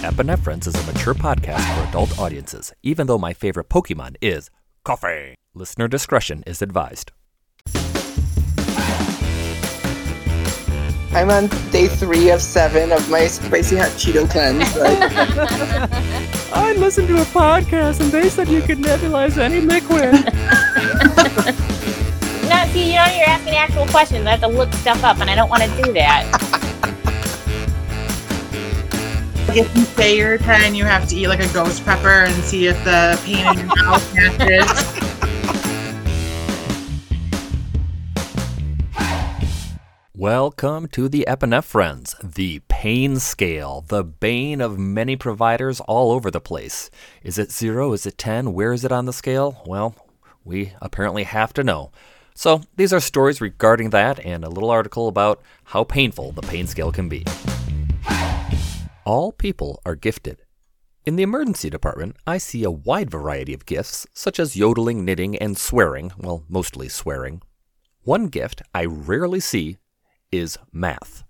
Epinephrines is a mature podcast for adult audiences, even though my favorite Pokemon is coffee. Listener discretion is advised. I'm on day three of seven of my spicy hot Cheeto cleanse. Like, I listened to a podcast and they said you could nebulize any liquid. No, see, you know, you're asking actual questions. I have to look stuff up, and I don't want to do that. If you say you're 10, you have to eat like a ghost pepper and see if the pain in your mouth matches. Welcome to the Epinephrines, the pain scale, the bane of many providers all over the place. Is it zero? Is it 10? Where is it on the scale? Well, we apparently have to know. So, these are stories regarding that and a little article about how painful the pain scale can be. All people are gifted. In the emergency department, I see a wide variety of gifts, such as yodeling, knitting, and swearing, well, mostly swearing. One gift I rarely see is math.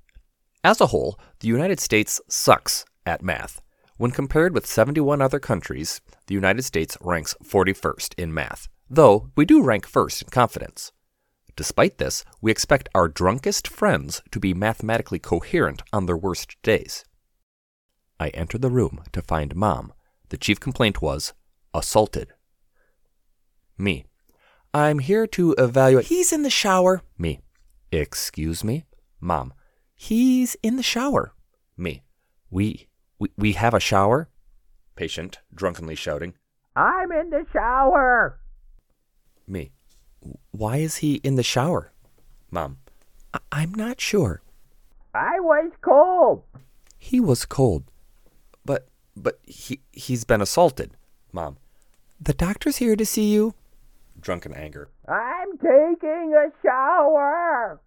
As a whole, the United States sucks at math. When compared with 71 other countries, the United States ranks 41st in math, though we do rank first in confidence. Despite this, we expect our drunkest friends to be mathematically coherent on their worst days. I entered the room to find Mom. The chief complaint was assaulted. Me. I'm here to evaluate. He's in the shower. Me. Excuse me? Mom. He's in the shower. Me. We, we, we have a shower? Patient, drunkenly shouting. I'm in the shower. Me. Why is he in the shower? Mom. I- I'm not sure. I was cold. He was cold. But but he he's been assaulted. Mom. The doctor's here to see you. Drunken anger. I'm taking a shower.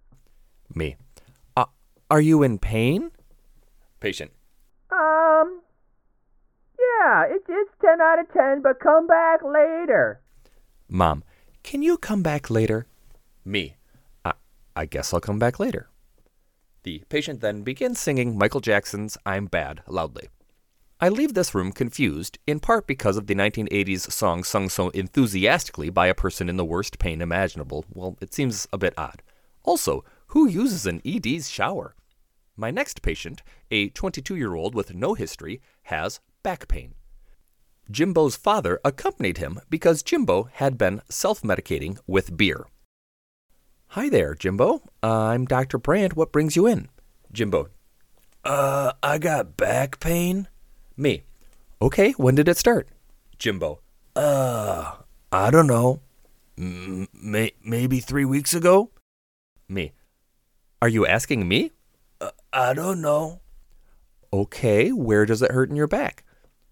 Me. Uh, are you in pain? Patient. Um. Yeah, it's it's ten out of ten, but come back later. Mom. Can you come back later? Me. I, I guess I'll come back later. The patient then begins singing Michael Jackson's I'm Bad loudly. I leave this room confused, in part because of the 1980s song sung so enthusiastically by a person in the worst pain imaginable. Well, it seems a bit odd. Also, who uses an ED's shower? My next patient, a 22 year old with no history, has back pain. Jimbo's father accompanied him because Jimbo had been self medicating with beer. Hi there, Jimbo. I'm Dr. Brandt. What brings you in? Jimbo. Uh, I got back pain. Me. Okay, when did it start? Jimbo. Uh, I don't know. M- may- maybe three weeks ago? Me. Are you asking me? Uh, I don't know. Okay, where does it hurt in your back?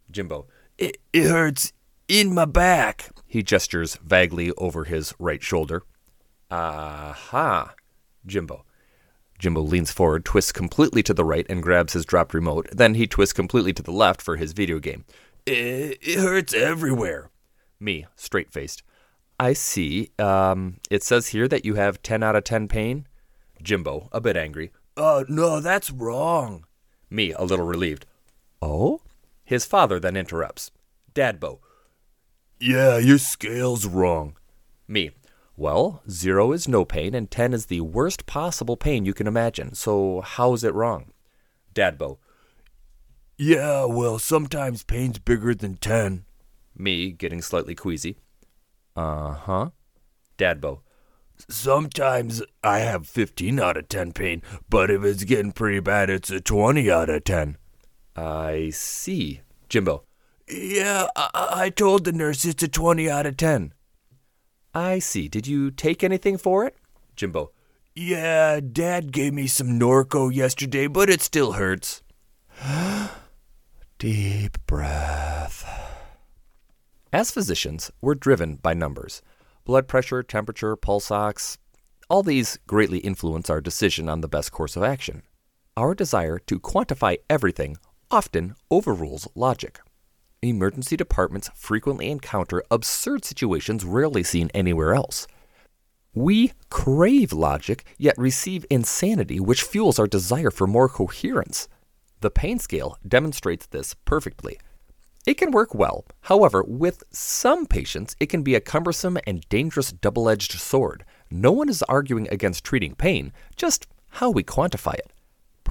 Jimbo. It, it hurts in my back. He gestures vaguely over his right shoulder. Aha. Jimbo. Jimbo leans forward, twists completely to the right, and grabs his dropped remote. Then he twists completely to the left for his video game. It, it hurts everywhere. Me, straight faced. I see. Um, it says here that you have 10 out of 10 pain. Jimbo, a bit angry. Uh, no, that's wrong. Me, a little relieved. Oh? His father then interrupts. Dadbo. Yeah, your scale's wrong. Me. Well, zero is no pain, and ten is the worst possible pain you can imagine. So how is it wrong? Dadbo. Yeah, well, sometimes pain's bigger than ten. Me, getting slightly queasy. Uh huh. Dadbo. Sometimes I have 15 out of 10 pain, but if it's getting pretty bad, it's a 20 out of 10. I see. Jimbo. Yeah, I, I told the nurse it's a 20 out of 10. I see. Did you take anything for it? Jimbo. Yeah, Dad gave me some Norco yesterday, but it still hurts. Deep breath. As physicians, we're driven by numbers blood pressure, temperature, pulse ox. All these greatly influence our decision on the best course of action. Our desire to quantify everything often overrules logic. Emergency departments frequently encounter absurd situations rarely seen anywhere else. We crave logic, yet receive insanity, which fuels our desire for more coherence. The pain scale demonstrates this perfectly. It can work well. However, with some patients, it can be a cumbersome and dangerous double edged sword. No one is arguing against treating pain, just how we quantify it.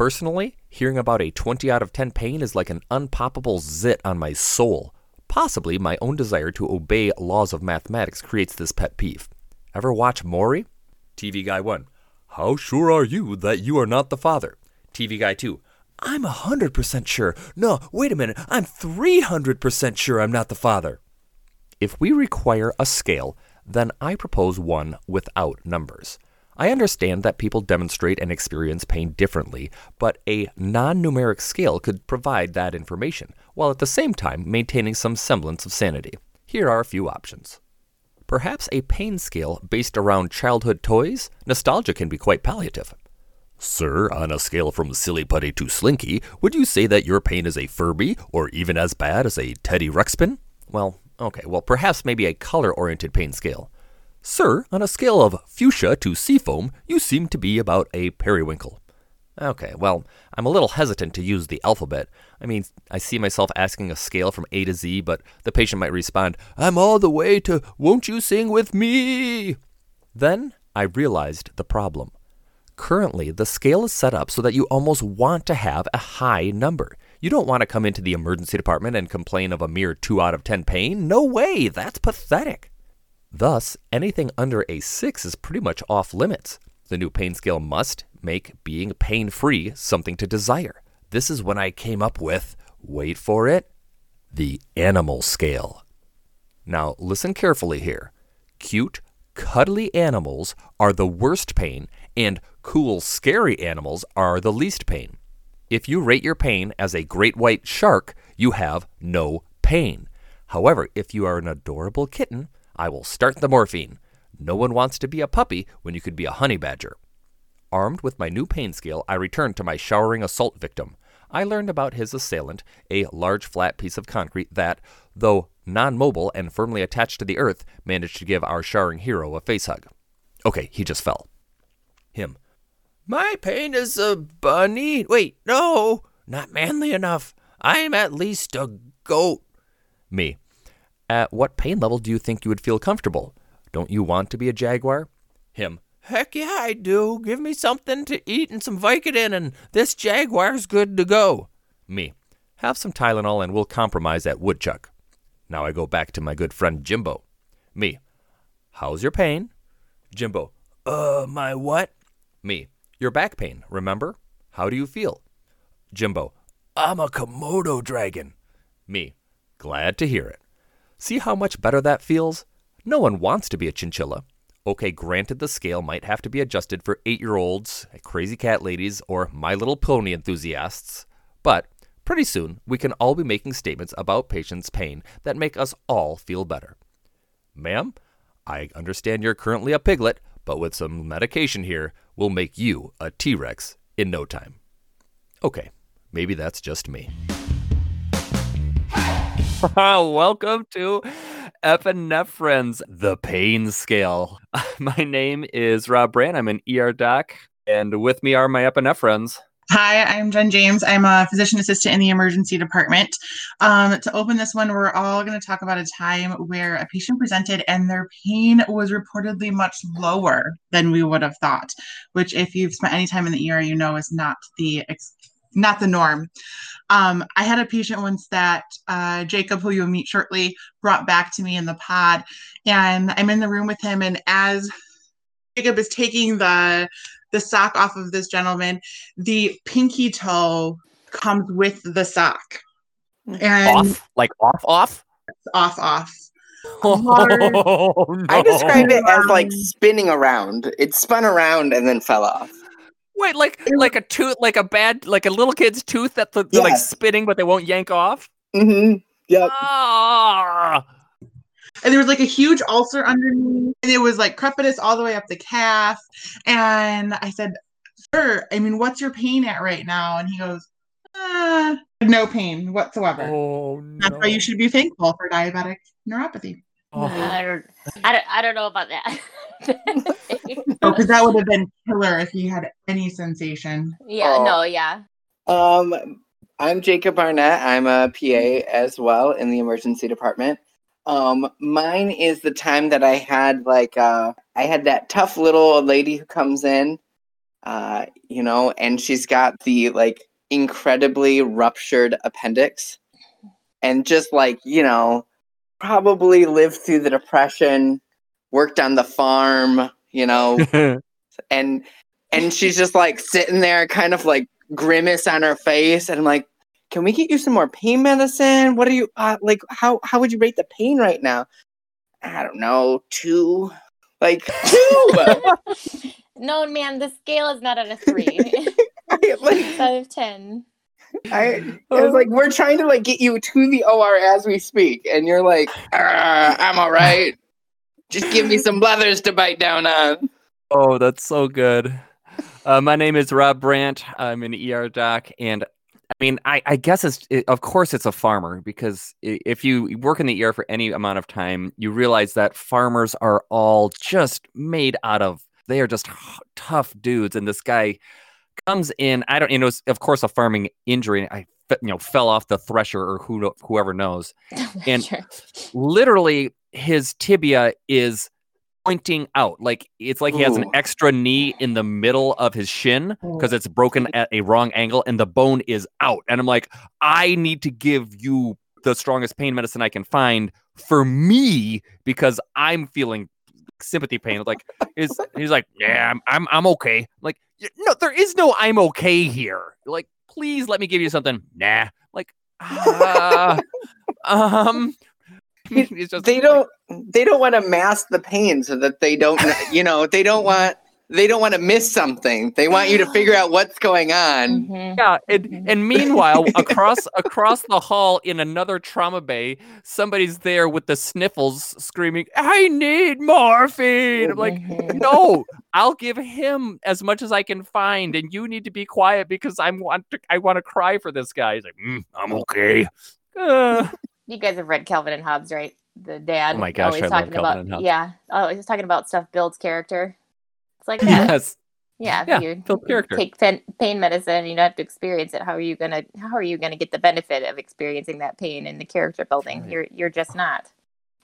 Personally, hearing about a 20 out of 10 pain is like an unpoppable zit on my soul. Possibly my own desire to obey laws of mathematics creates this pet peeve. Ever watch Maury? TV Guy 1. How sure are you that you are not the father? TV Guy 2. I'm 100% sure. No, wait a minute. I'm 300% sure I'm not the father. If we require a scale, then I propose one without numbers. I understand that people demonstrate and experience pain differently, but a non numeric scale could provide that information, while at the same time maintaining some semblance of sanity. Here are a few options. Perhaps a pain scale based around childhood toys? Nostalgia can be quite palliative. Sir, on a scale from silly putty to slinky, would you say that your pain is a Furby, or even as bad as a Teddy Ruxpin? Well, okay, well, perhaps maybe a color oriented pain scale. Sir, on a scale of fuchsia to seafoam, you seem to be about a periwinkle. Okay, well, I'm a little hesitant to use the alphabet. I mean, I see myself asking a scale from A to Z, but the patient might respond, I'm all the way to Won't You Sing With Me? Then I realized the problem. Currently, the scale is set up so that you almost want to have a high number. You don't want to come into the emergency department and complain of a mere 2 out of 10 pain. No way, that's pathetic. Thus, anything under a 6 is pretty much off limits. The new pain scale must make being pain free something to desire. This is when I came up with, wait for it, the animal scale. Now, listen carefully here. Cute, cuddly animals are the worst pain, and cool, scary animals are the least pain. If you rate your pain as a great white shark, you have no pain. However, if you are an adorable kitten, I will start the morphine. No one wants to be a puppy when you could be a honey badger. Armed with my new pain scale, I returned to my showering assault victim. I learned about his assailant, a large flat piece of concrete that, though non mobile and firmly attached to the earth, managed to give our showering hero a face hug. Okay, he just fell. Him. My pain is a bunny. Wait, no, not manly enough. I'm at least a goat. Me. At what pain level do you think you would feel comfortable? Don't you want to be a jaguar? Him. Heck yeah, I do. Give me something to eat and some Vicodin, and this jaguar's good to go. Me. Have some Tylenol and we'll compromise at Woodchuck. Now I go back to my good friend Jimbo. Me. How's your pain? Jimbo. Uh, my what? Me. Your back pain, remember? How do you feel? Jimbo. I'm a Komodo dragon. Me. Glad to hear it. See how much better that feels? No one wants to be a chinchilla. Okay, granted, the scale might have to be adjusted for eight year olds, crazy cat ladies, or My Little Pony enthusiasts, but pretty soon we can all be making statements about patients' pain that make us all feel better. Ma'am, I understand you're currently a piglet, but with some medication here, we'll make you a T Rex in no time. Okay, maybe that's just me. Welcome to Epinephrines, the pain scale. My name is Rob Brandt. I'm an ER doc, and with me are my epinephrines. Hi, I'm Jen James. I'm a physician assistant in the emergency department. Um, to open this one, we're all going to talk about a time where a patient presented and their pain was reportedly much lower than we would have thought, which, if you've spent any time in the ER, you know is not the ex- not the norm. Um, I had a patient once that uh, Jacob, who you'll meet shortly, brought back to me in the pod, and I'm in the room with him, and as Jacob is taking the the sock off of this gentleman, the pinky toe comes with the sock, and Off? Like off, off? off, off. Oh, no. I described it as like spinning around. It spun around and then fell off. Wait, like like a tooth, like a bad, like a little kid's tooth that they're like spitting, but they won't yank off. Mm-hmm. Yep. Ah! and there was like a huge ulcer underneath and it was like crepitus all the way up the calf and i said sir i mean what's your pain at right now and he goes uh, no pain whatsoever Oh no! that's why you should be thankful for diabetic neuropathy Oh. I don't, I don't, I don't know about that. oh because that would have been killer if he had any sensation yeah, Oh. no, yeah. Um, I'm Jacob Barnett. I'm a PA as well in the emergency department. Um, mine is the time that I had like uh, I had that tough little old lady who comes in, uh, you know, and she's got the like incredibly ruptured appendix, and just like you know, probably lived through the depression, worked on the farm, you know, and and she's just like sitting there, kind of like grimace on her face, and I'm like, can we get you some more pain medicine? What are you uh, like? How how would you rate the pain right now? I don't know, two, like two. no, man, the scale is not at a three. I, like, it's out of ten. I, I was like, we're trying to like get you to the OR as we speak, and you're like, "Uh, I'm all right. Just give me some leathers to bite down on. Oh, that's so good. Uh, my name is Rob Brandt. I'm an ER doc, and I mean, I, I guess it's it, of course it's a farmer because if you work in the ER for any amount of time, you realize that farmers are all just made out of. They are just tough dudes, and this guy comes in. I don't, you know, it's of course a farming injury. I you know fell off the thresher or who whoever knows. And- Sure. Literally, his tibia is pointing out like it's like he has an extra knee in the middle of his shin because it's broken at a wrong angle and the bone is out and i'm like i need to give you the strongest pain medicine i can find for me because i'm feeling sympathy pain like he's, he's like yeah I'm, I'm i'm okay like "Y- no there is no i'm okay here. Like please let me give you something. Nah. Like uh, um They like, don't they don't want to mask the pain so that they don't you know they don't want they don't want to miss something. They want you to figure out what's going on. Mhm. Yeah, and, and meanwhile, across across the hall in another trauma bay, somebody's there with the sniffles, screaming, "I need morphine!" I'm like, Mhm. no, I'll give him as much as I can find, and you need to be quiet because I'm want to. I want to cry for this guy. He's like, "Mm, I'm okay. Uh, You guys have read Calvin and Hobbes, right? The dad. Oh my gosh, always I love talking Calvin about, and Hobbes. Yeah. Oh, he's talking about stuff builds character. It's like that. yes, Yeah, if Yeah, you build character. take pain, pain medicine you don't have to experience it. How are you gonna how are you gonna get the benefit of experiencing that pain in the character building? Right. You're you're just not.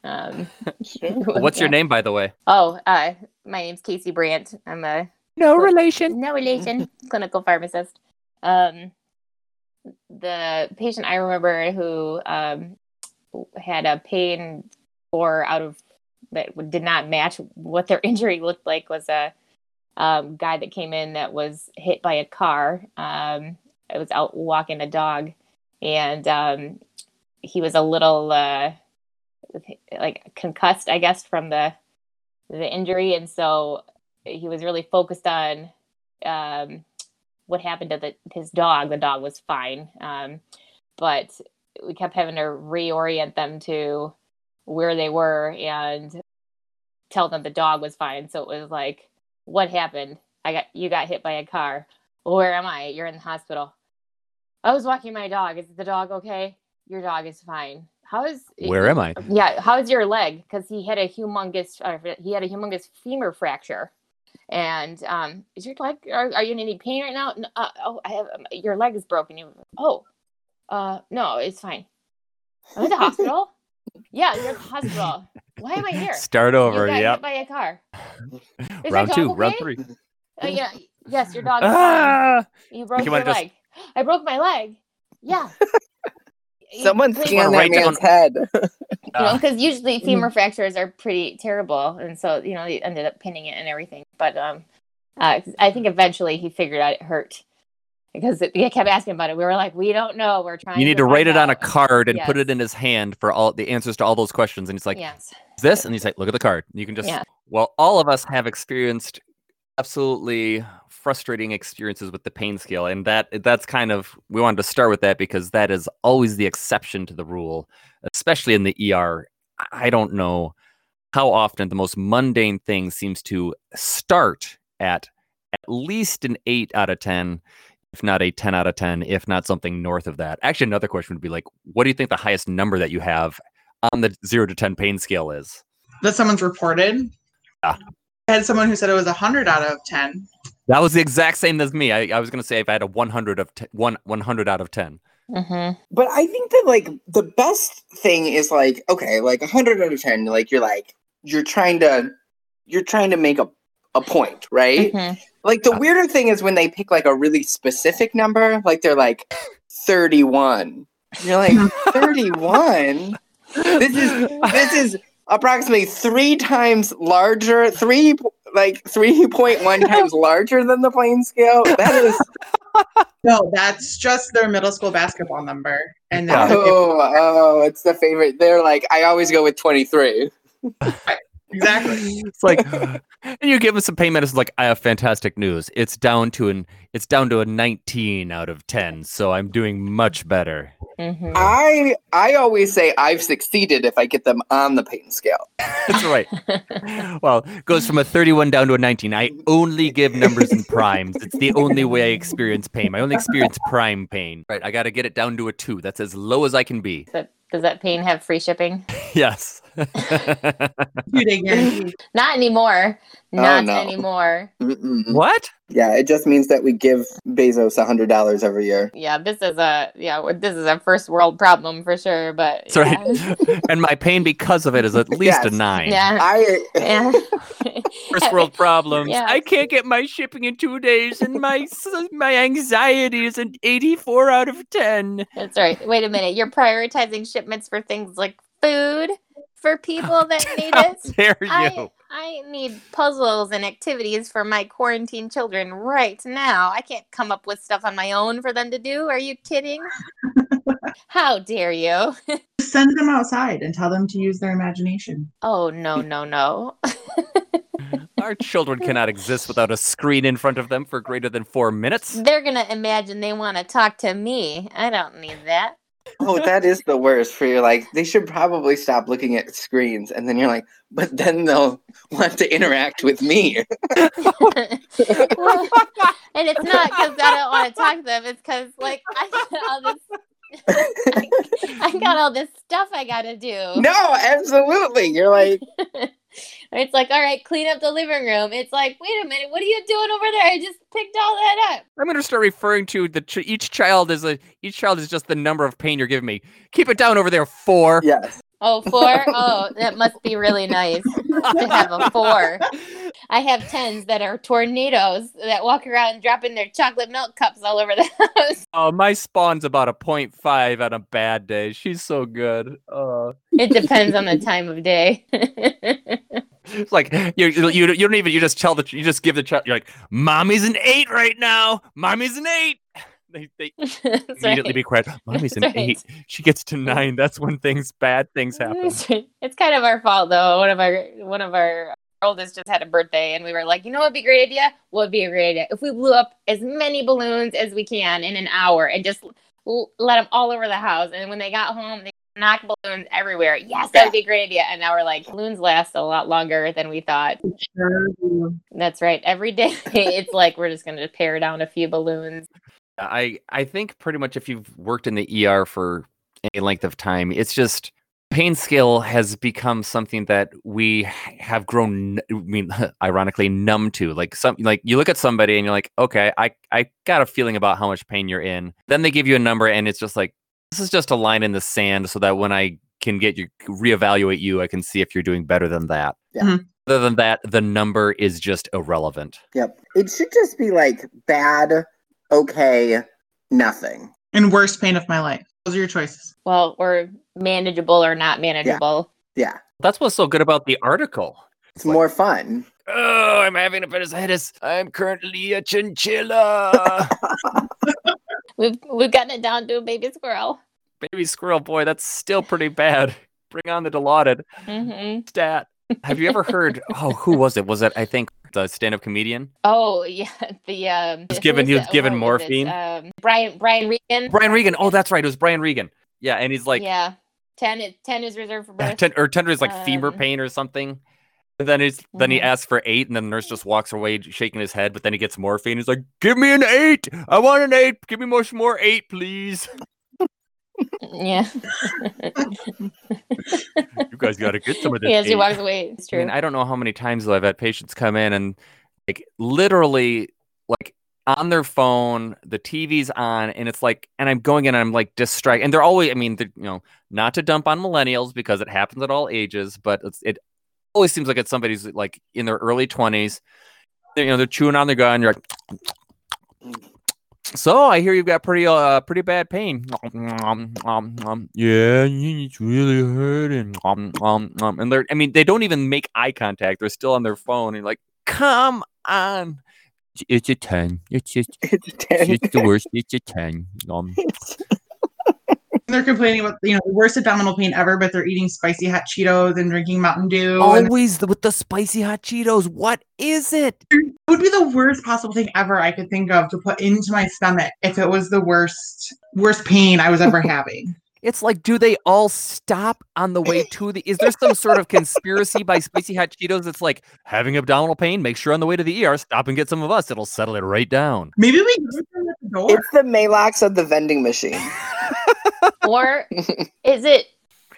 Um, What's your name, by the way? Oh, uh, my name's Casey Brandt. I'm a No relation. no relation clinical pharmacist. Um, the patient I remember who um, had a pain or out of that did not match what their injury looked like was a um, guy that came in that was hit by a car. Um, I was out walking a dog, and um, he was a little uh, like concussed, I guess, from the the injury, and so he was really focused on um, what happened to the, his dog. The dog was fine, um, but we kept having to reorient them to where they were and tell them the dog was fine. So it was like, what happened? I got you got hit by a car. Where am I? You're in the hospital. I was walking my dog. Is the dog okay? Your dog is fine. How is Where am I? yeah how's your leg because he had a humongous uh, he had a humongous femur fracture and um is your leg are, are you in any pain right now "N- uh, oh i have um, your leg is broken you oh uh no it's fine i'm at the hospital yeah you're at the hospital why am i here Start over. Yeah. Yep. hit by a car your Round two. dog Round three. uh, yeah yes your dog Ah! you broke you your wanna just- leg i broke my leg yeah Someone Please- scan Wanna that write man's head. you know, Ah. because usually femur fractures are pretty terrible, and so you know they ended up pinning it and everything. But um, uh, 'cause I think eventually he figured out it hurt because it, he kept asking about it. We were like, we don't know. We're trying. You need to find write it on a card and put it in his hand for all the answers to all those questions. And he's like, yes, this?" And he's like, "Look at the card." You can just. Yeah. Well, all of us have experienced absolutely frustrating experiences with the pain scale, and that that's kind of we wanted to start with that because that is always the exception to the rule, especially in the ER. I- I don't know how often the most mundane thing seems to start at at least an eight out of ten if not a 10 out of 10, if not something north of that. Actually, another question would be like, what do you think the highest number that you have on the zero to 10 pain scale is? That someone's reported. Yeah. I had someone who said it was 100 out of 10. That was the exact same as me. I, I was going to say if I had a 100 of t- one, 100 out of 10. hmm But I think that like the best thing is like okay, like a hundred out of ten, like you're like you're trying to you're trying to make a a point, right? hmm Like the uh, weirder thing is when they pick like a really specific number, like they're like 31. You're like 31. This is this is approximately three times larger, three like 3.1 times larger than the plane scale. That is No, that's just their middle school basketball number. And that's oh oh, it's the favorite. They're like I always go with 23. Exactly. it's like and you give them some pain medicine like i have fantastic news. It's down to an it's down to a 19 out of 10 so i'm doing much better. Hmm I I always say I've succeeded if I get them on the pain scale. that's right. Well goes from a 31 down to a 19 i only give numbers in primes. It's the only way i experience pain. I only experience prime pain. Right i gotta get it down to a 2 that's as low as i can be. Does that, does that pain have free shipping? yes Two day guarantee. Not anymore. Oh, Not no. anymore. Mm-mm. what Yeah, it just means that we give Bezos a hundred dollars every year. Yeah, this is a yeah, this is a first world problem for sure. But that's right and my pain because of it is at least a Yes. 9 Yeah. I Yeah. first world problems. Yeah. I can't get my shipping in two days, and my my anxiety is an eighty-four out of ten. That's right. Wait a minute. You're prioritizing shipments for things like food for people that need How it. dare you? I, I need puzzles and activities for my quarantine children right now. I can't come up with stuff on my own for them to do. Are you kidding? How dare you? Send them outside and tell them to use their imagination. Oh, no, no, no. Our children cannot exist without a screen in front of them for greater than four minutes. They're going to imagine they want to talk to me. I don't need that. Oh that is the worst for you. Like they should probably stop looking at screens, and then you're like, but then they'll want to interact with me. Well, and it's not because I don't want to talk to them. It's because like I got all this, I got all this stuff I gotta do. no, absolutely. You're like, It's like, all right, clean up the living room. It's like, wait a minute, what are you doing over there? I just picked all that up. I'm going to start referring to the ch- each child as a each child is just the number of pain you're giving me. Keep it down over there, four. yes. Oh, four? Oh, that must be really nice to have a four. I have tens that are tornadoes that walk around dropping their chocolate milk cups all over the house. Oh, my spawn's about a 0.5 on a bad day. She's so good. Uh, It depends on the time of day. it's like you, you you you don't even you just tell the you just give the child you're like mommy's an eight right now. Mommy's an eight. They they immediately right. be quiet. Mommy's an right. eight. She gets to nine. That's when things bad things happen. Right. It's kind of our fault though. One of our one of our oldest just had a birthday and we were like, you know what would be a great idea? What would be a great idea? If we blew up as many balloons as we can in an hour and just l- let them all over the house. And when they got home, they knocked balloons everywhere. Yes, that would be a great idea. And now we're like, balloons last a lot longer than we thought. Sure. That's right. Every day it's like we're just gonna pare down a few balloons. I I think pretty much if you've worked in the ER for any length of time, it's just pain scale has become something that we have grown. I mean, ironically, numb to. Like some, like you look at somebody and you're like, okay, I I got a feeling about how much pain you're in. Then they give you a number, and it's just like this is just a line in the sand, so that when I can get you reevaluate you, I can see if you're doing better than that. Yeah. Mhm. Other than that, the number is just irrelevant. Yep. It should just be like bad, okay, nothing. And worst pain of my life. Those are your choices. Well, or manageable or not manageable. Yeah. yeah. That's what's so good about the article. It's more fun. Oh, I'm having appendicitis. I'm currently a chinchilla. We've we've gotten it down to a baby squirrel. Baby squirrel boy, that's still pretty bad. Bring on the Dilaudid hmm stat. Have you ever heard? Oh, who was it? Was it I think the stand-up comedian Oh yeah, the um. was given- who's he was given what was it? morphine? Um, Brian Brian Regan. Brian Regan? Oh, that's right. It was Brian Regan. Yeah, and he's like, yeah, ten is ten is reserved for birth. ten, or tender is like femur Um, pain or something. And then he's then he Mhm. asks for eight, and then the nurse just walks away shaking his head. But then he gets morphine. He's like, "Give me an eight. I want an eight. Give me much more eight, please." yeah. You guys got to get some of this. yeah, she eight. walks away. It's I true. mean, I don't know how many times I've had patients come in and like literally like on their phone, the TV's on, and it's like, and I'm going in and I'm like distracted. And they're always, I mean, you know, not to dump on millennials because it happens at all ages, but it always seems like it's somebody's like in their early 20s. They're, you know, they're chewing on their gun. You're like, so I hear you've got pretty uh pretty bad pain. Um, um, um, yeah, it's really hurting. Um, um, um, and they're I mean they don't even make eye contact. They're still on their phone and like, come on. It's a ten. It's just It's a 10. it's the worst. It's a ten. Um, They're complaining about you know the worst abdominal pain ever, but they're eating spicy hot Cheetos and drinking Mountain Dew. and always the, with the spicy hot Cheetos. What is it? it would be the worst possible thing ever I could think of to put into my stomach if it was the worst worst pain I was ever having. It's like, do they all stop on the way to the? Is there some sort of conspiracy by Spicy Hot Cheetos? It's like having abdominal pain. Make sure on the way to the ER, stop and get some of us. It'll settle it right down. Maybe we give them at the door. It's the Maalox of the vending machine. or is it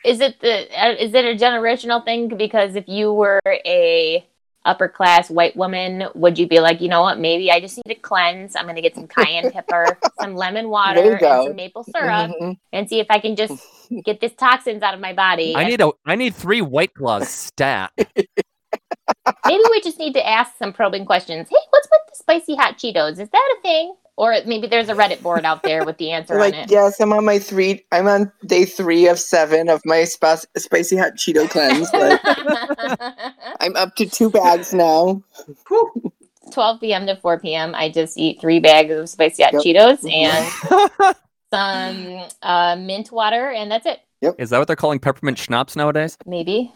is it the uh, is it a generational thing? Because if you were a upper class white woman would you be like you know what? Maybe i just need to cleanse. I'm going to get some cayenne pepper some lemon water and some maple syrup Mhm. and see if i can just get these toxins out of my body. I need a. I need three White Claws stat. maybe we just need to ask some probing questions. Hey what's with the spicy hot cheetos? Is that a thing or maybe there's a reddit board out there with the answer like on it yes, I'm on my three. I'm on day three of seven of my spa- spicy hot Cheeto cleanse. But I'm up to two bags now. 12 p.m. to 4 p.m. I just eat three bags of spicy hot Yep. Cheetos and some uh, mint water, and that's it. Is that what they're calling peppermint schnapps nowadays? Maybe.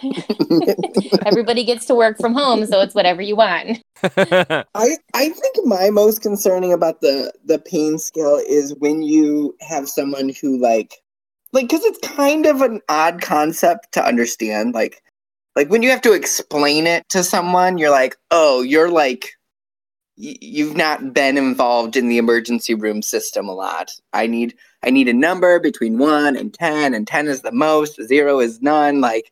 Everybody gets to work from home, so it's whatever you want. I I think my most concerning about the the pain scale is when you have someone who like like because it's kind of an odd concept to understand like like when you have to explain it to someone you're like oh you're like y- you've not been involved in the emergency room system a lot i need i need a number between 1 and 10 and 10 is the most 0 is none like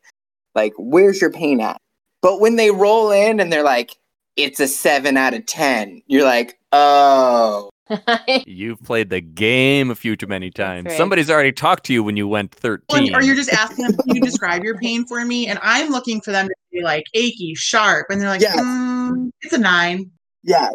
like where's your pain at but when they roll in and they're like it's a 7 out of 10 you're like oh You've played the game a few too many times. right. Somebody's already talked to you when you went 13. or you're just asking them, can you describe your pain for me? And I'm looking for them to be like achy, sharp, and they're like, Yes. mm, it's a nine. yeah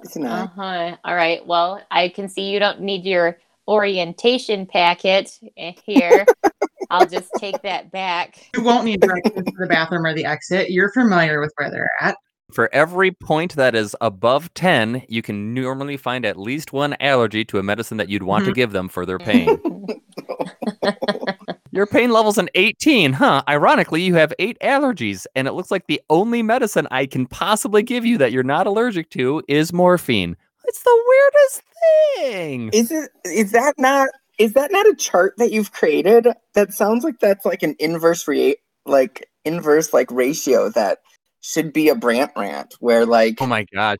it's not uh-huh. All right. Well, I can see you don't need your orientation packet eh, here. I'll just take that back. You won't need directions to the bathroom or the exit. You're familiar with where they're at. For every point that is above 10, you can normally find at least one allergy to a medicine that you'd want to Mhm. give them for their pain. Your pain level's an 18, huh? Ironically, you have eight allergies, and it looks like the only medicine I can possibly give you that you're not allergic to is morphine. It's the weirdest thing. Is it is that not is that not a chart that you've created? That sounds like that's like an inverse re- like inverse like ratio that should be a Brant rant where like Oh my gosh.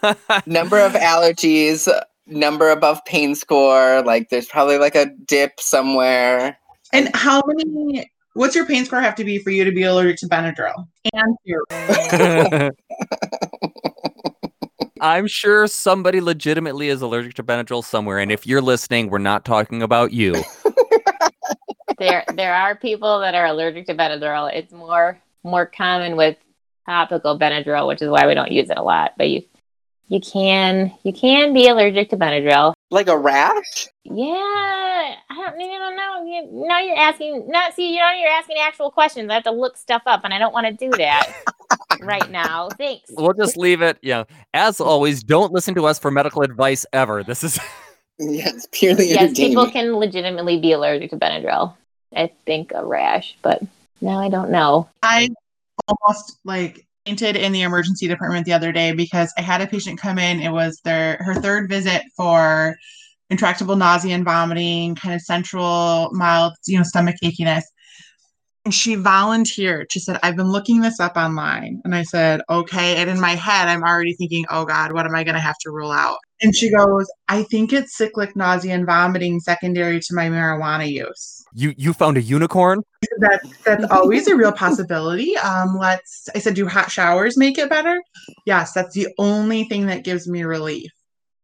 number of allergies, number above pain score, like there's probably like a dip somewhere. And how many? What's your pain score have to be for you to be allergic to Benadryl? And your I'm sure somebody legitimately is allergic to Benadryl somewhere, and if you're listening, we're not talking about you. there there are people that are allergic to Benadryl. It's more more common with topical Benadryl, which is why we don't use it a lot. But you you can you can be allergic to Benadryl. Like a rash? Yeah, I don't, you don't know. You, now you're asking. Not see. You know you're asking actual questions. I have to look stuff up, and I don't want to do that right now. Thanks. We'll just leave it. Yeah. As mm. always, don't listen to us for medical advice ever. This is Yes, purely yes, people can legitimately be allergic to Benadryl. I think a rash, but now I don't know. I almost like fainted in the emergency department the other day because I had a patient come in. It was their her third visit for intractable nausea and vomiting, kind of central mild, you know, stomach achiness. And she volunteered. She said, I've been looking this up online. And I said, okay. And in my head, I'm already thinking, oh God, what am I going to have to rule out? And she goes, I think it's cyclic nausea and vomiting secondary to my marijuana use. You you found a unicorn? That that's always a real possibility. Um, let's I said, do hot showers make it better? Yes, that's the only thing that gives me relief.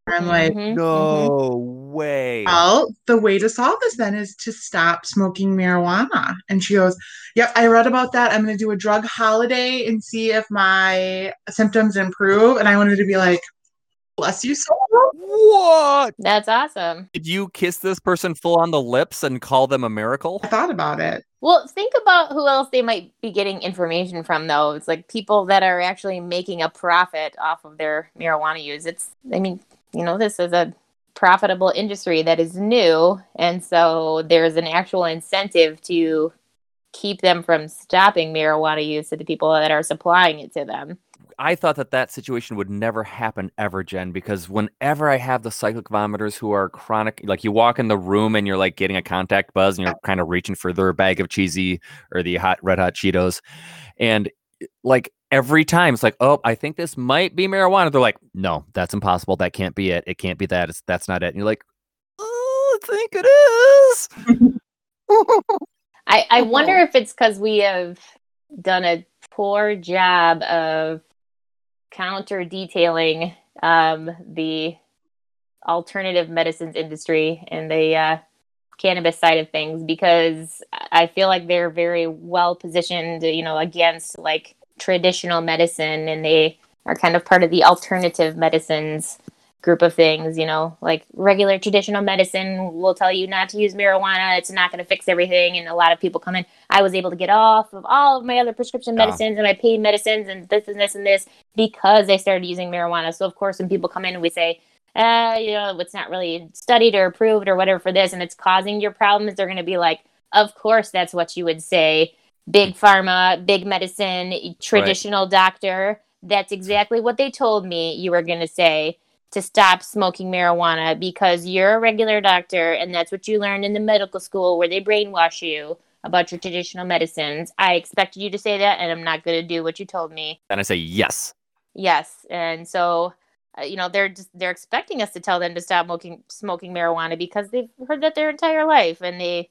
I'm like, Mhm, mhm. No way. well, the way to solve this then is to stop smoking marijuana. And she goes, Yep, I read about that. I'm going to do a drug holiday and see if my symptoms improve. And I wanted to be like, Bless you, soul. What? That's awesome. Did you kiss this person full on the lips and call them a miracle? I thought about it. Well, think about who else they might be getting information from, though. It's like people that are actually making a profit off of their marijuana use. It's, I mean, you know, this is a profitable industry that is new. And so there's an actual incentive to keep them from stopping marijuana use to the people that are supplying it to them. I thought that that situation would never happen ever, Jen, because whenever I have the cyclic vomiters who are chronic, like you walk in the room and you're like getting a contact buzz and you're kind of reaching for their bag of cheesy or the hot red hot Cheetos, and like every time it's like, oh, I think this might be marijuana. They're like, no, that's impossible. That can't be it. It can't be that. It's that's not it. And you're like, oh, I think it is. I, I wonder if it's because we have done a poor job of counter detailing um, the alternative medicines industry and the uh, cannabis side of things because I feel like they're very well positioned, you know, against like traditional medicine and they are kind of part of the alternative medicines group of things, you know, like regular traditional medicine will tell you not to use marijuana. It's not going to fix everything. And a lot of people come in. I was able to get off of all of my other prescription Yeah. medicines and my pain medicines and this and this and this because I started using marijuana. So, of course, when people come in and we say, uh, you know, it's not really studied or approved or whatever for this and it's causing your problems, they're going to be like, of course, that's what you would say. Big pharma, big medicine, traditional doctor. That's exactly what they told me you were going to say to stop smoking marijuana because you're a regular doctor and that's what you learned in the medical school where they brainwash you about your traditional medicines. I expected you to say that and I'm not going to do what you told me. And I say yes. Yes. And so uh, you know they're just they're expecting us to tell them to stop smoking smoking marijuana because they've heard that their entire life and they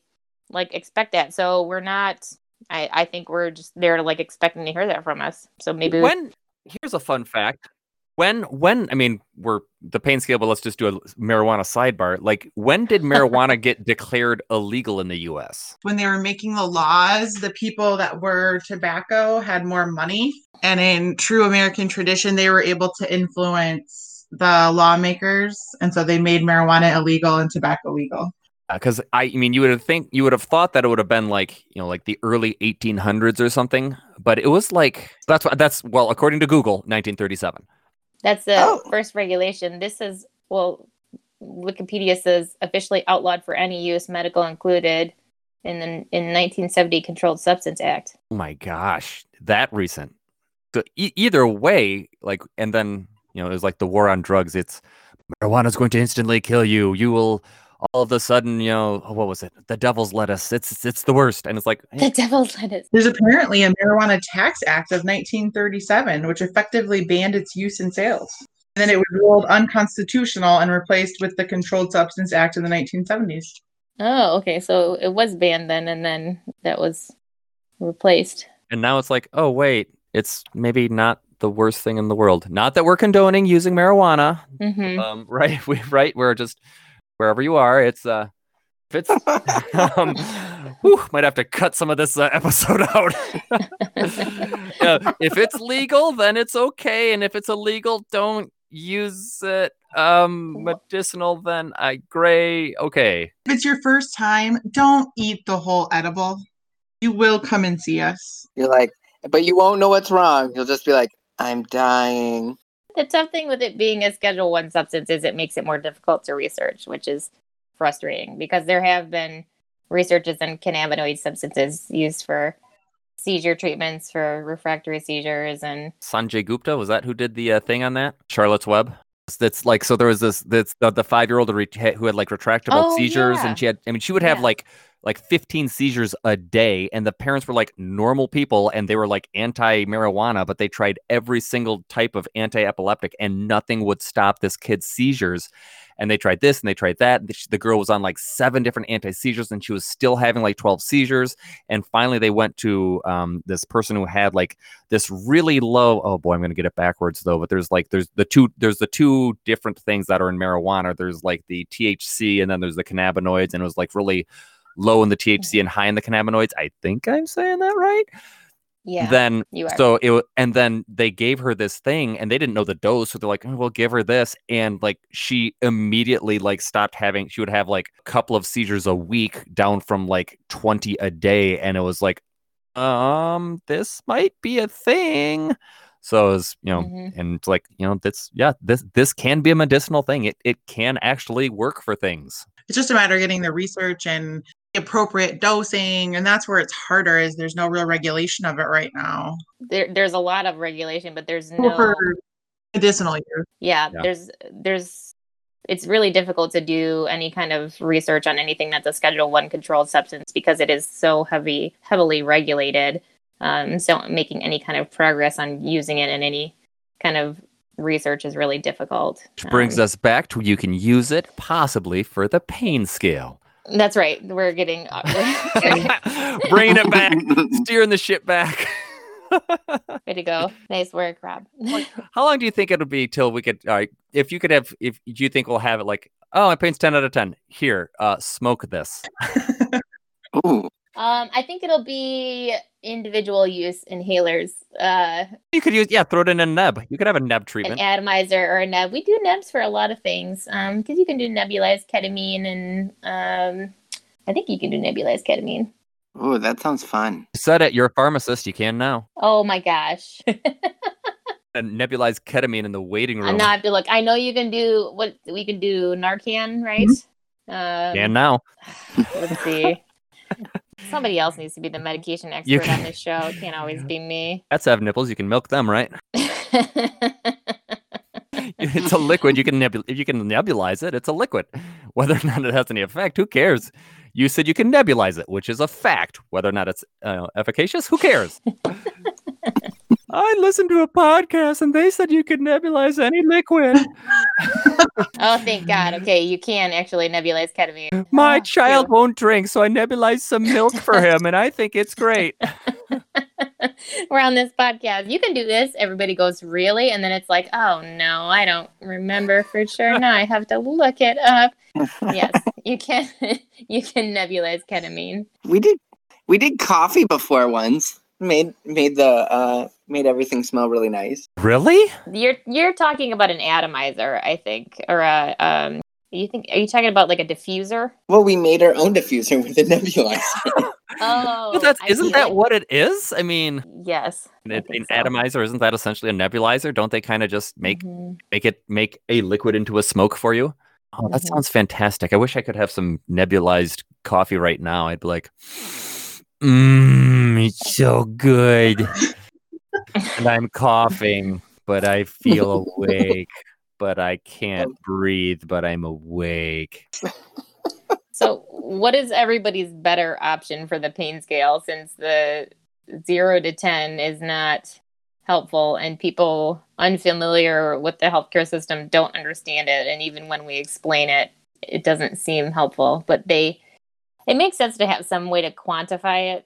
like expect that. So we're not I I think we're just they're like expecting to hear that from us. So maybe we- when here's a fun fact when when i mean we're the pain scale but let's just do a marijuana sidebar like when did marijuana get declared illegal in the us When they were making the laws, the people that were tobacco had more money. And in true American tradition, they were able to influence the lawmakers. And so they made marijuana illegal and tobacco legal. Uh, because I, I mean you would have think you would have thought that it would have been like you know like the early 1800s or something but it was like that's what that's well according to google 1937 That's the Oh. first regulation. This is well, Wikipedia says officially outlawed for any use, medical included, in the in 1970 Controlled Substance Act. oh my gosh that recent so e- either way like and then you know it was like the war on drugs it's marijuana is going to instantly kill you you will all of a sudden you know oh, what was it the devil's lettuce it's it's the worst and it's like The devil's lettuce. There's apparently a Marijuana Tax Act of 1937, which effectively banned its use and sales. And then it was ruled unconstitutional and replaced with the Controlled Substance Act in the 1970s. Oh, okay. So it was banned then, and then that was replaced. and now it's like oh wait it's maybe not the worst thing in the world not that we're condoning using marijuana hmm um right we right we're just wherever you are it's uh if it's um whew, might have to cut some of this uh, episode out Yeah, if it's legal then it's okay and if it's illegal don't use it um medicinal then i gray okay If it's your first time, don't eat the whole edible. You will come and see us. You're like, but you won't know what's wrong. You'll just be like, I'm dying. The tough thing with it being a Schedule One substance is it makes it more difficult to research, which is frustrating because there have been researches in cannabinoid substances used for seizure treatments for refractory seizures and Sanjay Gupta was that who did the uh, thing on that? Charlotte's Web. That's like so. There was this. That's the, the five year old who had like retractable Oh, seizures, yeah. and she had. I mean, she would have Yeah. like like 15 seizures a day and the parents were like normal people and they were like anti-marijuana but they tried every single type of anti-epileptic and nothing would stop this kid's seizures. And they tried this and they tried that the, girl was on like seven different anti-seizures and she was still having like 12 seizures. And finally they went to um, this person who had like this really low oh boy i'm to get it backwards though but there's like there's the two there's the two different things that are in marijuana. There's like the thc and then there's the cannabinoids and it was like really low in the THC and high in the cannabinoids. I think I'm saying that right. Yeah. then you are. so it wa- and then they gave her this thing and they didn't know the dose so they're like oh, we'll give her this and like she immediately like stopped having she would have like a couple of seizures a week down from like 20 a day and it was like um this might be a thing so it was you know Mhm. and like you know this yeah this this can be a medicinal thing it it can actually work for things It's just a matter of getting the research and the appropriate dosing, and that's where it's harder. Is there's no real regulation of it right now there, there's a lot of regulation, but there's no. for medicinal use. yeah, Yeah. there's there's it's really difficult to do any kind of research on anything that's a schedule one controlled substance because it is so heavy heavily regulated um, so making any kind of progress on using it in any kind of research is really difficult which brings Um, us back to you can use it possibly for the pain scale that's right. We're getting uh, bringing it back. Steering the ship back. Way to go. Nice work rob. How long do you think it'll be till we could all right if you could have if do you think we'll have it like oh my pain's 10 out of 10 here uh smoke this. Ooh, um i think it'll be individual use inhalers uh you could use yeah throw it in a neb you could have a neb treatment, an treatment atomizer or a neb. We do nebs for a lot of things because you can do nebulized ketamine and um, I think you can do nebulized ketamine. Oh, that sounds fun. said it you're a pharmacist you can now Oh my gosh! and nebulized ketamine in the waiting room And now I'm not look. I know you can do what we can do Narcan, right? Um, and now let's see. Somebody else needs to be the medication expert You on this show. It can't always be me. that's have nipples you can milk them right it's a liquid. You can nebul- if you can nebulize it, it's a liquid. Whether or not it has any effect, who cares? You said you can nebulize it, which is a fact. Whether or not it's uh, efficacious, who cares? I listened to a podcast and they said you could nebulize any liquid. Oh, thank God. Okay, you can actually nebulize ketamine. My Ah, child phew. won't drink, so I nebulized some milk for him, and I think it's great. We're on this podcast. You can do this. Everybody goes, really? And then it's like, oh no, I don't remember for sure. Now I have to look it up. Yes, you can. you can nebulize ketamine. we did we did coffee before once. Made made the uh made everything smell really nice. Really? You're you're talking about an atomizer, I think, or a um. You think? Are you talking about like a diffuser? Well, we made our own diffuser with a nebulizer. Oh, Well, that's isn't that it. what it is? I mean, Yes. An, an so. atomizer isn't that essentially a nebulizer? Don't they kind of just make Mhm. make it make a liquid into a smoke for you. Oh, that Mhm. sounds fantastic. I wish I could have some nebulized coffee right now. I'd be like, mmm, it's so good. and I'm coughing, but I feel awake. But I can't breathe, but I'm awake. So, what is everybody's better option for the pain scale since the zero to 10 is not helpful and people unfamiliar with the healthcare system don't understand it? And even when we explain it, it doesn't seem helpful. But they, it makes sense to have some way to quantify it.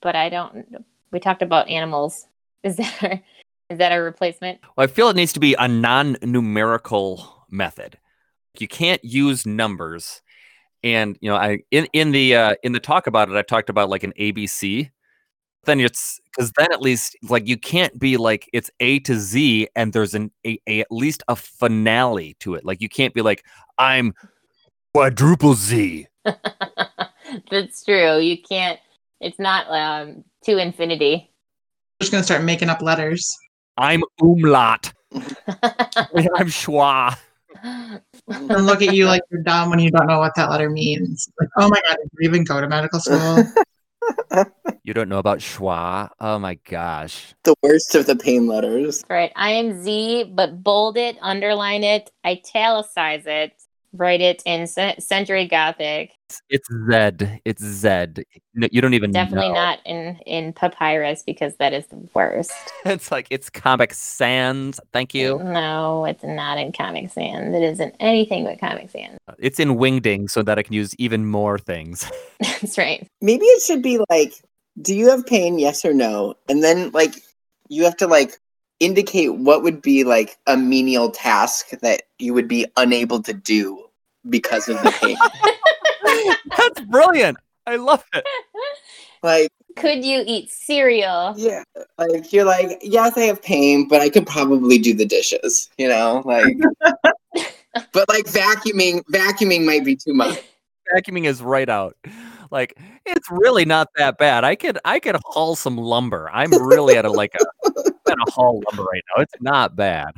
But I don't, we talked about animals. Is that, is that a replacement? Well, I feel it needs to be a non-numerical method. You can't use numbers. And you know, I in in the uh, in the talk about it, I talked about like an ABC. Then it's because then at least like you can't be like it's A to Z and there's an a, a at least a finale to it. Like you can't be like I'm quadruple Z. That's true. You can't, it's not um, to infinity. Just gonna start making up letters. I'm umlaut. I'm schwa. And look at you like you're dumb when you don't know what that letter means. Like, oh my god, did you even go to medical school? You don't know about schwa? Oh my gosh. the worst of the pain letters. Right. I am Z, but bold it, underline it, italicize it, write it in ce- century Gothic. It's Zed. It's Zed. No, you don't even Definitely know. not in in Papyrus because that is the worst. It's like it's Comic Sans. Thank you. No, it's not in Comic Sans. It isn't anything but Comic Sans. Uh, it's in Wingding so that I can use even more things. That's right. Maybe it should be like, do you have pain? Yes or no? And then like you have to like indicate what would be like a menial task that you would be unable to do because of the pain. That's brilliant. I love it. like, Could you eat cereal? yeah, like you're like, yes, I have pain, but I could probably do the dishes, you know, like but like vacuuming vacuuming might be too much. Vacuuming is right out. Like it's really not that bad. I could I could haul some lumber. I'm really at a like a at a haul lumber right now. It's not bad.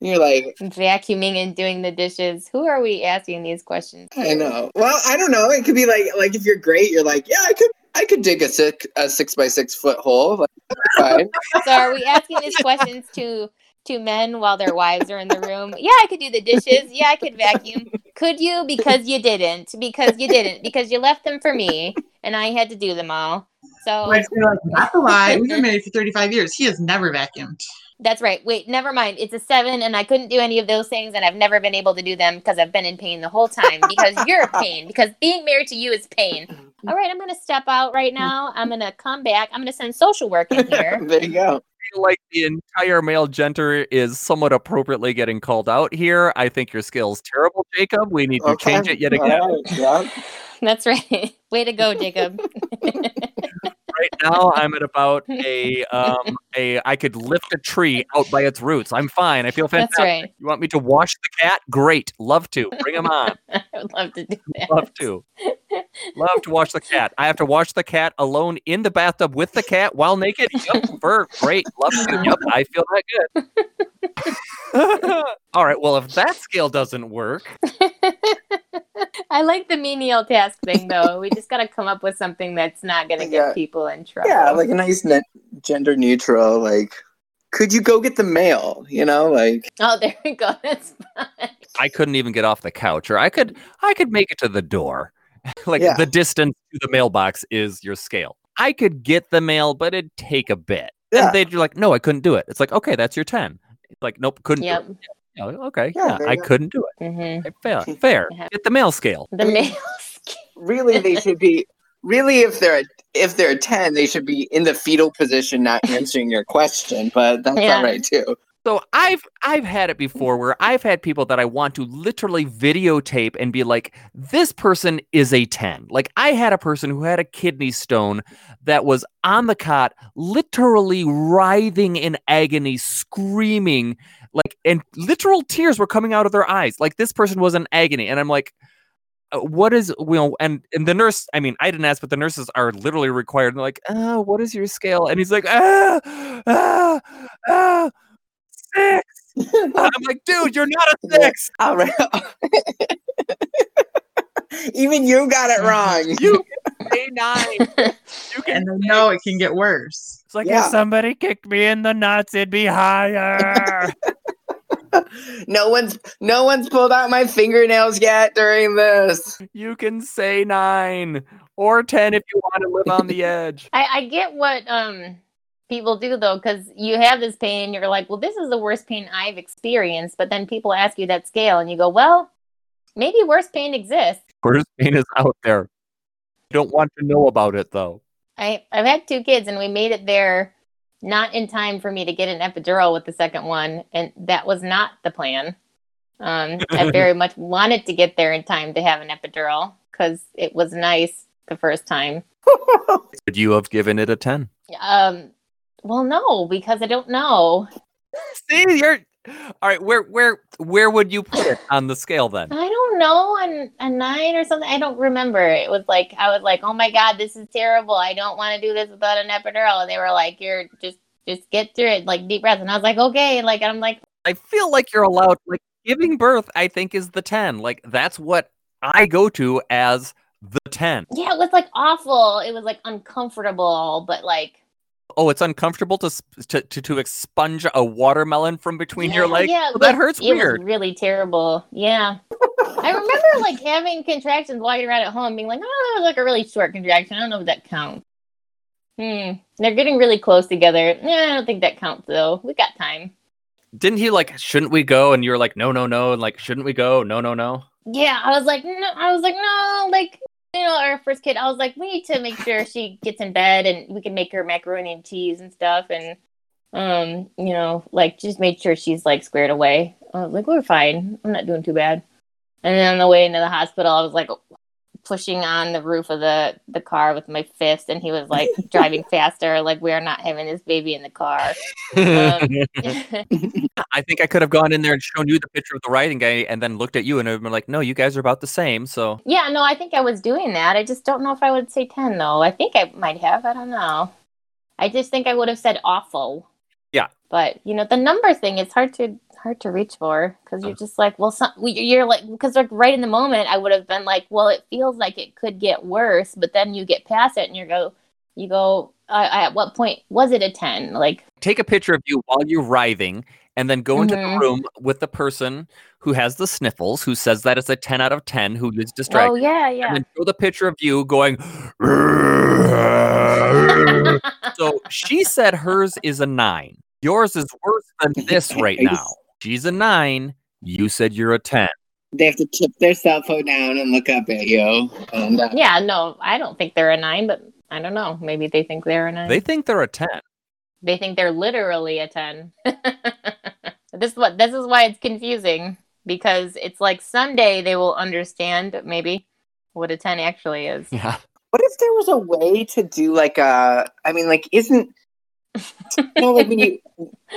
You're like, Vacuuming and doing the dishes. Who are we asking these questions? to? I know. Well, I don't know. It could be like like if you're great, you're like, yeah, I could I could dig a six a six by six foot hole. Like, fine. So are we asking these questions to to men while their wives are in the room? Yeah, I could do the dishes. Yeah, I could vacuum. Could you? Because you didn't. Because you didn't. Because you left them for me, and I had to do them all. So Like, they're like, that's a lie. We've been married for 35 years. He has never vacuumed. That's right. Wait, never mind. It's a seven, and I couldn't do any of those things, and I've never been able to do them because I've been in pain the whole time. Because you're a pain. Because being married to you is pain. Mm-hmm. All right, I'm gonna step out right now. I'm gonna come back. I'm gonna send social work in here. there you go. Like the entire male gender is somewhat appropriately getting called out here. I think your skill's terrible, Jacob. We need to change it yet again. All right, yeah. That's right. Way to go, Jacob. Right now I'm at about a um a I could lift a tree out by its roots. I'm fine. I feel fantastic. That's right. You want me to wash the cat? Great. Love to. Bring him on. I would love to do that. Love to. Love to wash the cat. I have to wash the cat alone in the bathtub with the cat while naked. Yep, fur. Great. Love to. Yep, I feel that good. All right. Well, if that scale doesn't work, I like the menial task thing though. We just got to come up with something that's not going to Yeah. get people in trouble. Yeah, like a nice net gender neutral, like could you go get the mail? You know, like oh, there we go. That's fine. I couldn't even get off the couch, or I could I could make it to the door. like Yeah. the distance to the mailbox is your scale. I could get the mail, but it'd take a bit. Yeah. And they'd be like, no, I couldn't do it. It's like, okay, that's your 10. It's like, nope, couldn't Yep. Do it. Yeah, okay, Yeah, yeah, I go. couldn't do it. hmm Okay, Fair, fair. Get the male scale. The I mean- male. really they should be really if they're if they're 10 they should be in the fetal position not answering your question but that's Yeah. all right too So I've I've had it before where I've had people that I want to literally videotape and be like, this person is a 10. Like I had a person who had a kidney stone that was on the cot, literally writhing in agony, screaming, like and literal tears were coming out of their eyes. Like this person was in agony. And I'm like, uh, what is you know and and the nurse i mean i didn't ask but the nurses are literally required they're like oh what is your scale? And he's like ah ah ah six. I'm like dude you're not a six. All right. Even you got it wrong. You can say nine you can And they know it can get worse. it's like Yeah. if somebody kicked me in the nuts it'd be higher no one's no one's pulled out my fingernails yet during this you can say nine or ten if you want to live on the edge I, I get what um people do though, because you have this pain, you're like, well, this is the worst pain I've experienced. But then people ask you that scale, and you go, well, maybe worse pain exists. worst pain is out there you don't want to know about it though I I've had two kids, and we made it there not in time for me to get an epidural with the second one, and that was not the plan. Um, I very much wanted to get there in time to have an epidural because it was nice the first time. would you have given it a 10 Um, well, no, because I don't know. See, you're all right. Where, where, where would you put it on the scale then? I don't know, on a nine or something. I don't remember. It was like I was like, "Oh my god, this is terrible. I don't want to do this without an epidural." And they were like, "You're just just get through it, like deep breath." And I was like, "Okay." Like I'm like, I feel like you're allowed. Like giving birth, I think is the ten. Like that's what I go to as the ten. yeah, it was like awful. It was like uncomfortable, but like Oh, it's uncomfortable to to to, to expunge a watermelon from between your legs. Yeah, Oh, that hurts it weird. was really terrible. Yeah. I remember like having contractions walking around at home, being like, "Oh, that was like a really short contraction. I don't know if that counts." Hmm. They're getting really close together. Yeah, I don't think that counts though. We got time. Didn't he like? Shouldn't we go? And you were like, no, no, no. And like, shouldn't we go? No, no, no. Yeah, I was like, no. I was like, no. Like, you know, our first kid. I was like, we need to make sure she gets in bed, and we can make her macaroni and cheese and stuff, and um, you know, like just made sure she's like squared away. I was like, we're fine. I'm not doing too bad. And then on the way into the hospital, I was like pushing on the roof of the the car with my fist, and he was like driving faster. Like we are not having this baby in the car. Um, I think I could have gone in there and shown you the picture of the writing guy, and then looked at you and been like, no, you guys are about the same. So yeah, no, I think I was doing that. I just don't know if I would say ten though. I think I might have. I don't know. I just think I would have said awful. Yeah. But you know, the number thing it's hard to hard to reach for because you're just like, well, some, you're like because like right in the moment, I would have been like, well, it feels like it could get worse, but then you get past it and you go, you go, uh, at what point was it a ten? Like, take a picture of you while you're writhing, and then go into the Mhm. room with the person who has the sniffles, who says that it's a ten out of ten, who is distracted. oh yeah, And yeah. then show the picture of you going. so she said hers is a nine. Yours is worse than this right now. She's a nine. You said you're a ten. They have to tip their cell phone down and look up at you. And uh, yeah, no, I don't think they're a nine, but I don't know. Maybe they think they're a nine. They think they're a ten. They think they're literally a 10. this is what this is why it's confusing because it's like someday they will understand maybe what a 10 actually is. Yeah. what if there was a way to do like a? I mean, like, isn't you know, like when you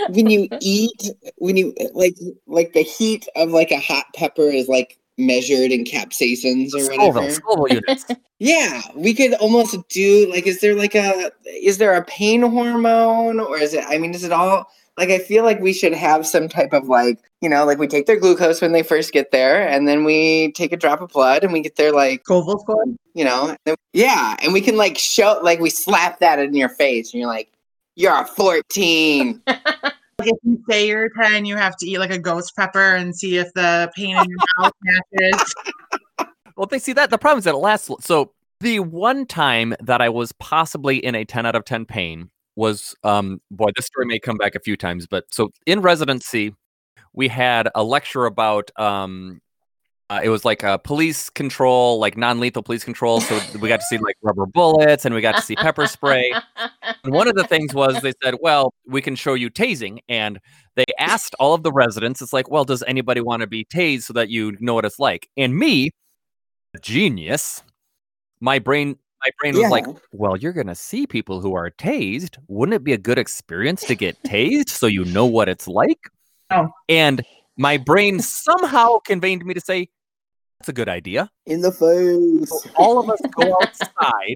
when you eat when you like like the heat of like a hot pepper is like measured in capsaicins or Scoville, whatever. Scoville units. Yeah, we could almost do like is there like a is there a pain hormone or is it I mean is it all like I feel like we should have some type of like, you know, like we take their glucose when they first get there and then we take a drop of blood and we get their like, Scoville score. you know, and- yeah, and we can like show like we slap that in your face and you're like you're a 14. If you say you're 10, you have to eat like a ghost pepper and see if the pain in your mouth matches. Well, they see that the problem is that it lasts. So the one time that I was possibly in a ten out of ten pain was, um, boy, this story may come back a few times, but so in residency, we had a lecture about, um, uh, it was like a police control, like non-lethal police control. So we got to see like rubber bullets and we got to see pepper spray. And one of the things was they said, well, we can show you tasing. And they asked all of the residents, it's like, well, does anybody want to be tased so that you know what it's like? And me, a genius, my brain, my brain was like, well, you're going to see people who are tased. Wouldn't it be a good experience to get tased so you know what it's like? Oh. And my brain somehow convened me to say, that's a good idea. In the face. all of us go outside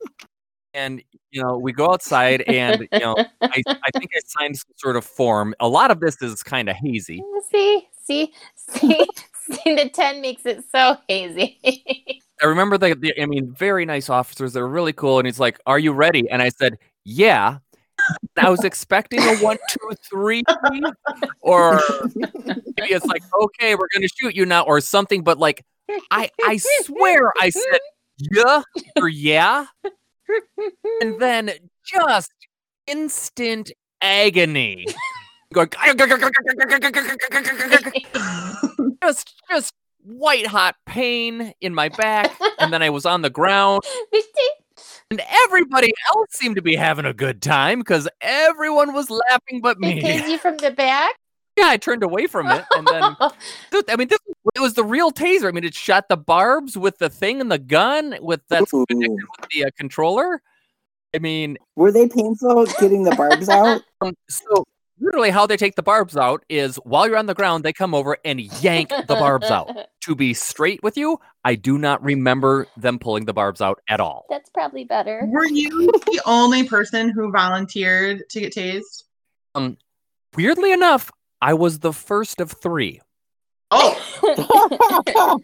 and you know we go outside and you know I, I think i signed some sort of form. A lot of this is kind of hazy mm, see, see, see, see, the 10 makes it so hazy. i remember the, the i mean very nice officers they're really cool and he's like are you ready? And i said yeah. I was expecting a one two three or maybe it's like okay we're gonna shoot you now or something but like i i swear i said yeah or yeah? And then just instant agony. Going just just white hot pain in my back and then i was on the ground. And everybody else seemed to be having a good time because everyone was laughing but me. tase you from the back? Yeah i turned away from it and then Dude, I mean, this it was the real taser. I mean, it shot the barbs with the thing and the gun with that's Ooh. connected with the uh, controller. I mean, Were they painful getting the barbs out? um, so literally, how they take the barbs out is while you're on the ground, they come over and yank the barbs out. To be straight with you, I do not remember them pulling the barbs out at all. That's probably better. Were you the only person who volunteered to get tased? Um, Weirdly enough, I was the first of three. Oh,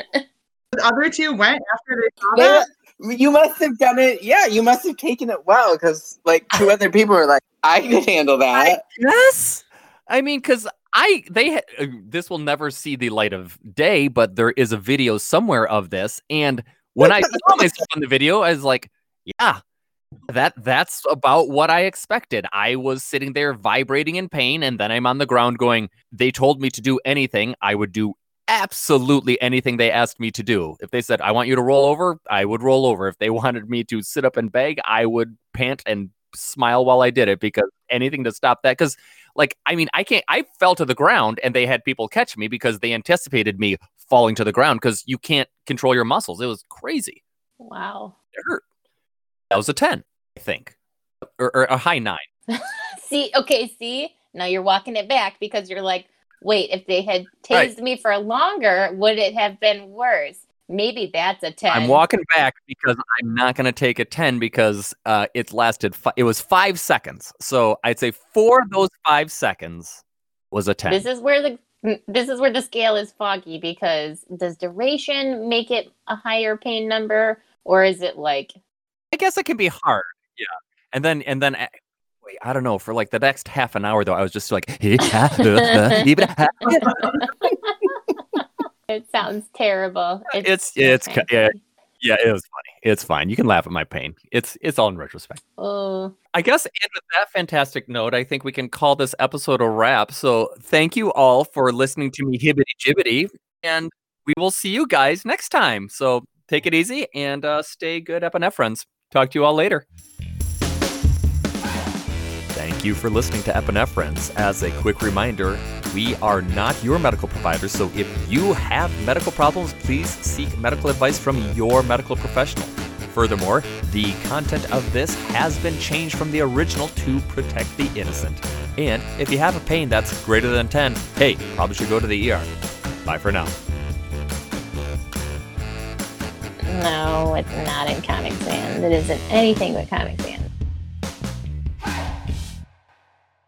the other two went after they saw They that? You must have done it. Yeah, you must have taken it well because like two other people were like, I can handle that. Yes. I mean, because I they ha- uh, this will never see the light of day, but there is a video somewhere of this, and when I saw myself in the video, I was like, yeah, that that's about what I expected. I was sitting there vibrating in pain, and then I'm on the ground going. They told me to do anything, I would do absolutely anything they asked me to do. If they said I want you to roll over, I would roll over. If they wanted me to sit up and beg, I would pant and smile while I did it because anything to stop that. Because like I mean, I can't. I fell to the ground, and they had people catch me because they anticipated me falling to the ground because you can't control your muscles. It was crazy. Wow. It hurt. That was a 10, I think, or, or a high nine. see, okay, see, now you're walking it back because you're like, wait, if they had tased Right. me for longer, would it have been worse? Maybe that's a 10. I'm walking back because I'm not going to take a 10 because uh, it lasted, fi- it was five seconds. So I'd say four of those five seconds was a 10. This is where the this is where the scale is foggy because does duration make it a higher pain number or is it like I guess it can be hard. Yeah. And then, and then, uh, wait, I don't know. For like the next half an hour, though, I was just like, it sounds terrible. It's- it's ca- yeah. yeah, it was funny. It's fine. You can laugh at my pain. It's it's all in retrospect. Oh, I guess, and with that fantastic note, I think we can call this episode a wrap. So thank you all for listening to me hibbity jibbity, and we will see you guys next time. So take it easy and uh, stay good, epinephrines. Talk to you all later. Thank you for listening to Epinephrines. As a quick reminder, we are not your medical providers, so if you have medical problems, please seek medical advice from your medical professional. Furthermore, the content of this has been changed from the original to protect the innocent. And if you have a pain that's greater than 10, hey, probably should go to the ER. Bye for now. No, it's not in Comic Sans. It isn't anything but Comic Sans.